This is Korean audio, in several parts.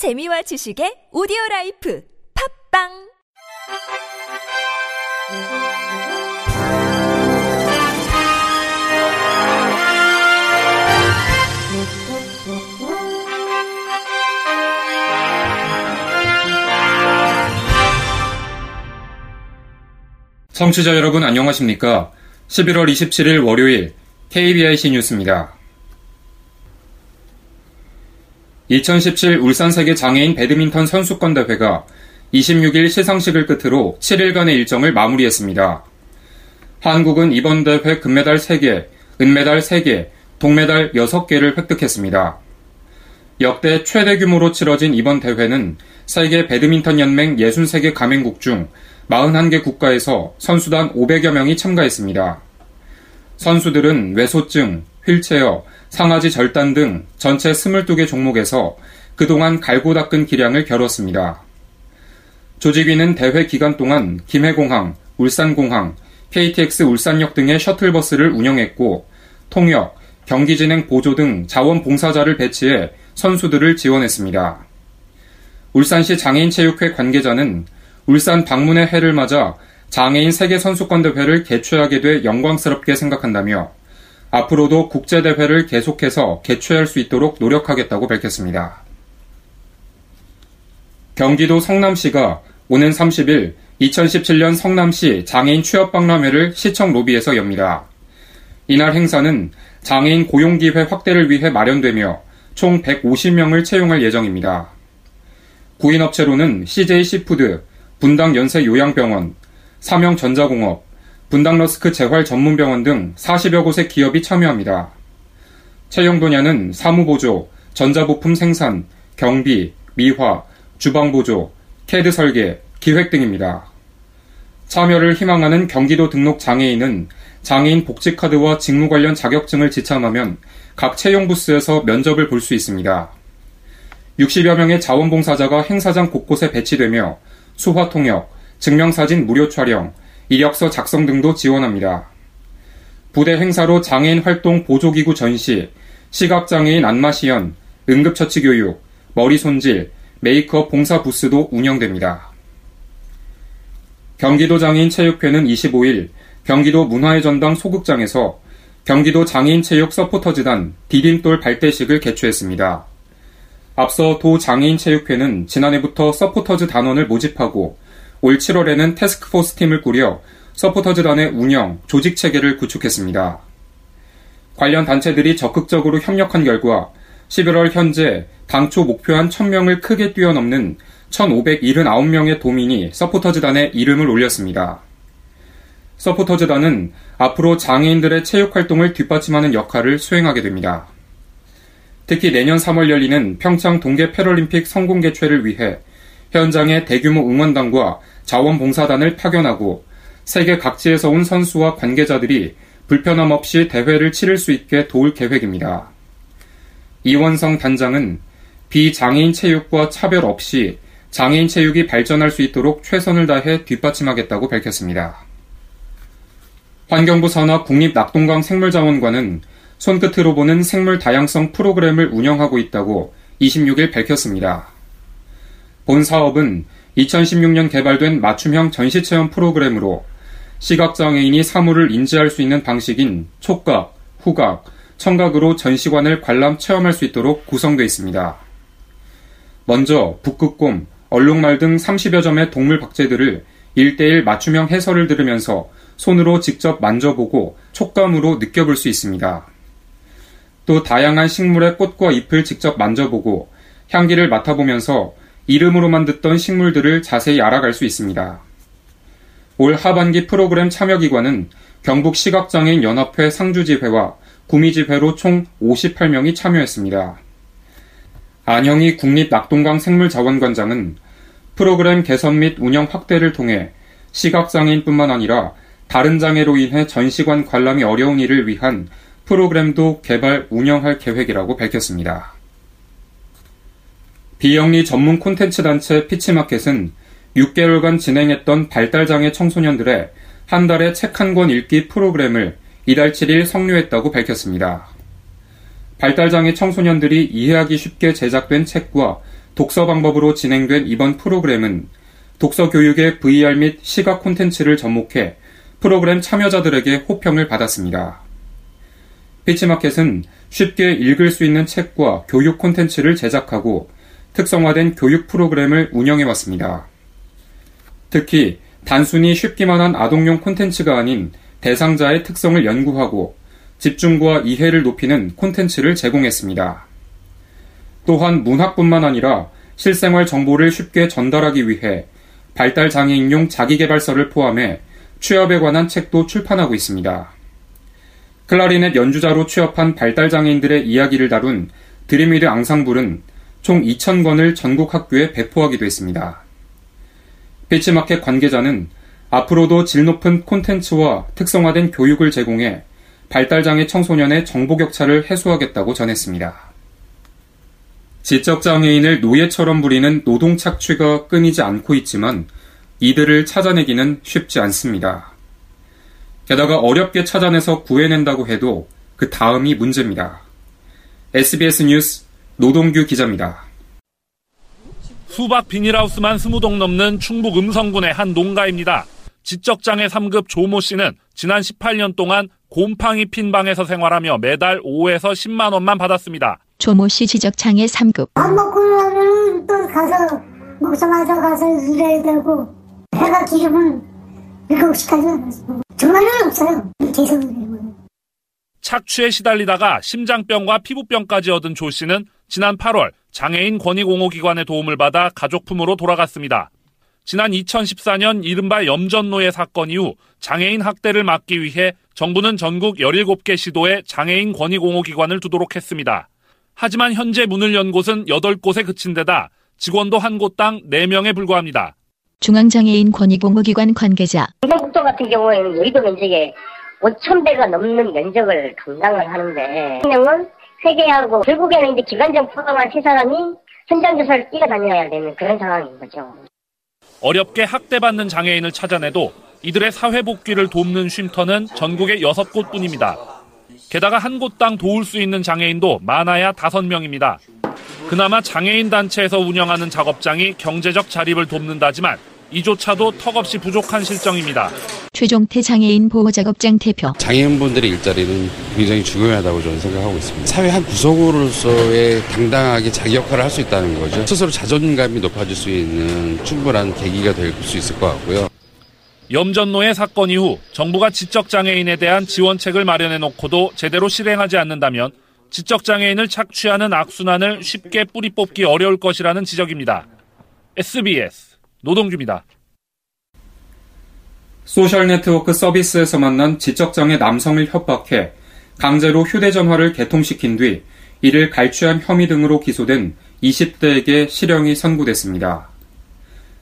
재미와 지식의 오디오 라이프 팝빵 청취자 여러분 안녕하십니까? 11월 27일 월요일 KBIC 뉴스입니다. 2017 울산세계 장애인 배드민턴 선수권 대회가 26일 시상식을 끝으로 7일간의 일정을 마무리했습니다. 한국은 이번 대회 금메달 3개, 은메달 3개, 동메달 6개를 획득했습니다. 역대 최대 규모로 치러진 이번 대회는 세계 배드민턴 연맹 63개 가맹국 중 41개 국가에서 선수단 500여 명이 참가했습니다. 선수들은 외소증, 휠체어, 상하지 절단 등 전체 22개 종목에서 그동안 갈고 닦은 기량을 겨뤘습니다. 조직위는 대회 기간 동안 김해공항, 울산공항, KTX 울산역 등의 셔틀버스를 운영했고 통역, 경기진행 보조 등 자원봉사자를 배치해 선수들을 지원했습니다. 울산시 장애인체육회 관계자는 울산 방문의 해를 맞아 장애인 세계선수권대회를 개최하게 돼 영광스럽게 생각한다며 앞으로도 국제대회를 계속해서 개최할 수 있도록 노력하겠다고 밝혔습니다. 경기도 성남시가 오는 30일 2017년 성남시 장애인 취업박람회를 시청 로비에서 엽니다. 이날 행사는 장애인 고용기회 확대를 위해 마련되며 총 150명을 채용할 예정입니다. 구인업체로는 CJ 시푸드, 분당 연세 요양병원, 삼형전자공업, 분당 러스크 재활 전문병원 등 40여 곳의 기업이 참여합니다. 채용 분야는 사무보조, 전자부품 생산, 경비, 미화, 주방보조, 캐드 설계, 기획 등입니다. 참여를 희망하는 경기도 등록 장애인은 장애인 복지카드와 직무 관련 자격증을 지참하면 각 채용 부스에서 면접을 볼 수 있습니다. 60여 명의 자원봉사자가 행사장 곳곳에 배치되며 수화 통역, 증명사진 무료 촬영, 이력서 작성 등도 지원합니다. 부대 행사로 장애인 활동 보조기구 전시, 시각장애인 안마시연, 응급처치 교육, 머리 손질, 메이크업 봉사 부스도 운영됩니다. 경기도 장애인 체육회는 25일 경기도 문화의 전당 소극장에서 경기도 장애인 체육 서포터즈단 디딤돌 발대식을 개최했습니다. 앞서 도 장애인 체육회는 지난해부터 서포터즈 단원을 모집하고 올 7월에는 태스크포스 팀을 꾸려 서포터즈단의 운영, 조직 체계를 구축했습니다. 관련 단체들이 적극적으로 협력한 결과 11월 현재 당초 목표한 1000명을 크게 뛰어넘는 1579명의 도민이 서포터즈단에 이름을 올렸습니다. 서포터즈단은 앞으로 장애인들의 체육 활동을 뒷받침하는 역할을 수행하게 됩니다. 특히 내년 3월 열리는 평창 동계 패럴림픽 성공 개최를 위해 현장에 대규모 응원단과 자원봉사단을 파견하고 세계 각지에서 온 선수와 관계자들이 불편함 없이 대회를 치를 수 있게 도울 계획입니다. 이원성 단장은 비장애인 체육과 차별 없이 장애인 체육이 발전할 수 있도록 최선을 다해 뒷받침하겠다고 밝혔습니다. 환경부 산하 국립낙동강 생물자원관은 손끝으로 보는 생물 다양성 프로그램을 운영하고 있다고 26일 밝혔습니다. 본 사업은 2016년 개발된 맞춤형 전시체험 프로그램으로 시각장애인이 사물을 인지할 수 있는 방식인 촉각, 후각, 청각으로 전시관을 관람 체험할 수 있도록 구성되어 있습니다. 먼저 북극곰, 얼룩말 등 30여 점의 동물 박제들을 1대1 맞춤형 해설을 들으면서 손으로 직접 만져보고 촉감으로 느껴볼 수 있습니다. 또 다양한 식물의 꽃과 잎을 직접 만져보고 향기를 맡아보면서 이름으로만 듣던 식물들을 자세히 알아갈 수 있습니다. 올 하반기 프로그램 참여기관은 경북 시각장애인 연합회 상주지회와 구미지회로 총 58명이 참여했습니다. 안영희 국립낙동강 생물자원관장은 프로그램 개선 및 운영 확대를 통해 시각장애인뿐만 아니라 다른 장애로 인해 전시관 관람이 어려운 이를 위한 프로그램도 개발 운영할 계획이라고 밝혔습니다. 비영리 전문 콘텐츠 단체 피치마켓은 6개월간 진행했던 발달장애 청소년들의 한 달에 책 한 권 읽기 프로그램을 이달 7일 성료했다고 밝혔습니다. 발달장애 청소년들이 이해하기 쉽게 제작된 책과 독서 방법으로 진행된 이번 프로그램은 독서 교육의 VR 및 시각 콘텐츠를 접목해 프로그램 참여자들에게 호평을 받았습니다. 피치마켓은 쉽게 읽을 수 있는 책과 교육 콘텐츠를 제작하고 특성화된 교육 프로그램을 운영해 왔습니다. 특히 단순히 쉽기만 한 아동용 콘텐츠가 아닌 대상자의 특성을 연구하고 집중과 이해를 높이는 콘텐츠를 제공했습니다. 또한 문학뿐만 아니라 실생활 정보를 쉽게 전달하기 위해 발달 장애인용 자기개발서를 포함해 취업에 관한 책도 출판하고 있습니다. 클라리넷 연주자로 취업한 발달 장애인들의 이야기를 다룬 드림위드 앙상블은 총 2,000권을 전국 학교에 배포하기도 했습니다. 피치마켓 관계자는 앞으로도 질 높은 콘텐츠와 특성화된 교육을 제공해 발달장애 청소년의 정보 격차를 해소하겠다고 전했습니다. 지적장애인을 노예처럼 부리는 노동 착취가 끊이지 않고 있지만 이들을 찾아내기는 쉽지 않습니다. 게다가 어렵게 찾아내서 구해낸다고 해도 그 다음이 문제입니다. SBS 뉴스 노동규 기자입니다. 수박 비닐하우스만 20동 넘는 충북 음성군의 한 농가입니다. 지적장애 3급 조모 씨는 지난 18년 동안 곰팡이 핀 방에서 생활하며 매달 5에서 10만 원만 받았습니다. 조모 씨 지적장애 3급. 밥 먹고 나면 또 가서 목사마자 가서 일해야 되고 해가 기름은 7시까지 안 정말 없어요. 계속 착취에 시달리다가 심장병과 피부병까지 얻은 조 씨는 지난 8월 장애인 권익옹호기관의 도움을 받아 가족품으로 돌아갔습니다. 지난 2014년 이른바 염전노예 사건 이후 장애인 학대를 막기 위해 정부는 전국 17개 시도에 장애인 권익옹호기관을 두도록 했습니다. 하지만 현재 문을 연 곳은 8곳에 그친 데다 직원도 한 곳당 4명에 불과합니다. 중앙장애인 권익옹호기관 관계자. 경상북도 같은 경우에는 여의도 면적에 5,000배가 넘는 면적을 감당을 하는데 명은 회계하고 결국에는 이제 기관장 포함한 세 사람이 현장 조사를 뛰어다녀야 되는 그런 상황인 거죠. 어렵게 학대받는 장애인을 찾아내도 이들의 사회 복귀를 돕는 쉼터는 전국에 6곳 뿐입니다. 게다가 한 곳당 도울 수 있는 장애인도 많아야 5명입니다. 그나마 장애인 단체에서 운영하는 작업장이 경제적 자립을 돕는다지만 이조차도 턱없이 부족한 실정입니다. 최종태 장애인 보호작업장 대표. 장애인분들의 일자리는 굉장히 중요하다고 저는 생각하고 있습니다. 사회 한 구성으로서의 당당하게 자기 역할을 할 수 있다는 거죠. 스스로 자존감이 높아질 수 있는 충분한 계기가 될 수 있을 것 같고요. 염전노예 사건 이후 정부가 지적장애인에 대한 지원책을 마련해 놓고도 제대로 실행하지 않는다면 지적장애인을 착취하는 악순환을 쉽게 뿌리 뽑기 어려울 것이라는 지적입니다. SBS 노동주입니다. 소셜 네트워크 서비스에서 만난 지적장애 남성을 협박해 강제로 휴대전화를 개통시킨 뒤 이를 갈취한 혐의 등으로 기소된 20대에게 실형이 선고됐습니다.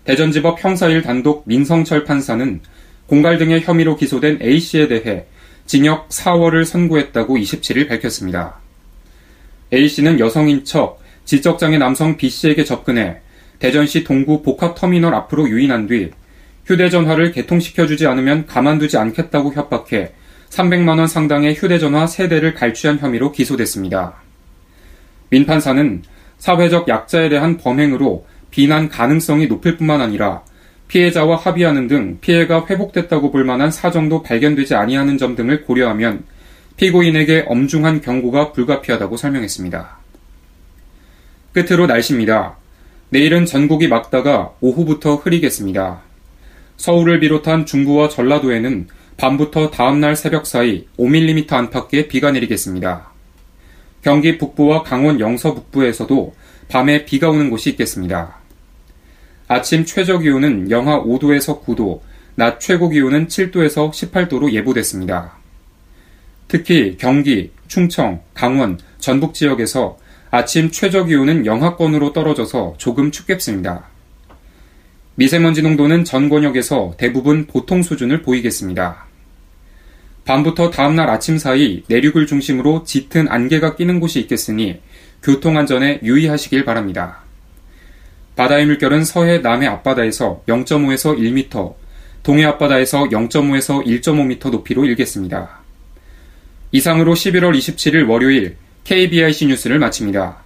대전지법 형사 1 단독 민성철 판사는 공갈 등의 혐의로 기소된 A씨에 대해 징역 4월을 선고했다고 27일 밝혔습니다. A씨는 여성인 척 지적장애 남성 B씨에게 접근해 대전시 동구 복합터미널 앞으로 유인한 뒤 휴대전화를 개통시켜주지 않으면 가만두지 않겠다고 협박해 300만원 상당의 휴대전화 3대를 갈취한 혐의로 기소됐습니다. 민 판사는 사회적 약자에 대한 범행으로 비난 가능성이 높을 뿐만 아니라 피해자와 합의하는 등 피해가 회복됐다고 볼 만한 사정도 발견되지 아니하는 점 등을 고려하면 피고인에게 엄중한 경고가 불가피하다고 설명했습니다. 끝으로 날씨입니다. 내일은 전국이 맑다가 오후부터 흐리겠습니다. 서울을 비롯한 중부와 전라도에는 밤부터 다음날 새벽 사이 5mm 안팎의 비가 내리겠습니다. 경기 북부와 강원 영서 북부에서도 밤에 비가 오는 곳이 있겠습니다. 아침 최저 기온은 영하 5도에서 9도, 낮 최고 기온은 7도에서 18도로 예보됐습니다. 특히 경기, 충청, 강원, 전북 지역에서 아침 최저 기온은 영하권으로 떨어져서 조금 춥겠습니다. 미세먼지 농도는 전 권역에서 대부분 보통 수준을 보이겠습니다. 밤부터 다음날 아침 사이 내륙을 중심으로 짙은 안개가 끼는 곳이 있겠으니 교통안전에 유의하시길 바랍니다. 바다의 물결은 서해 남해 앞바다에서 0.5에서 1m, 동해 앞바다에서 0.5에서 1.5m 높이로 일겠습니다. 이상으로 11월 27일 월요일 KBIC 뉴스를 마칩니다.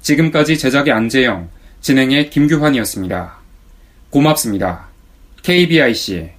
지금까지 제작의 안재영, 진행의 김규환이었습니다. 고맙습니다. KBIC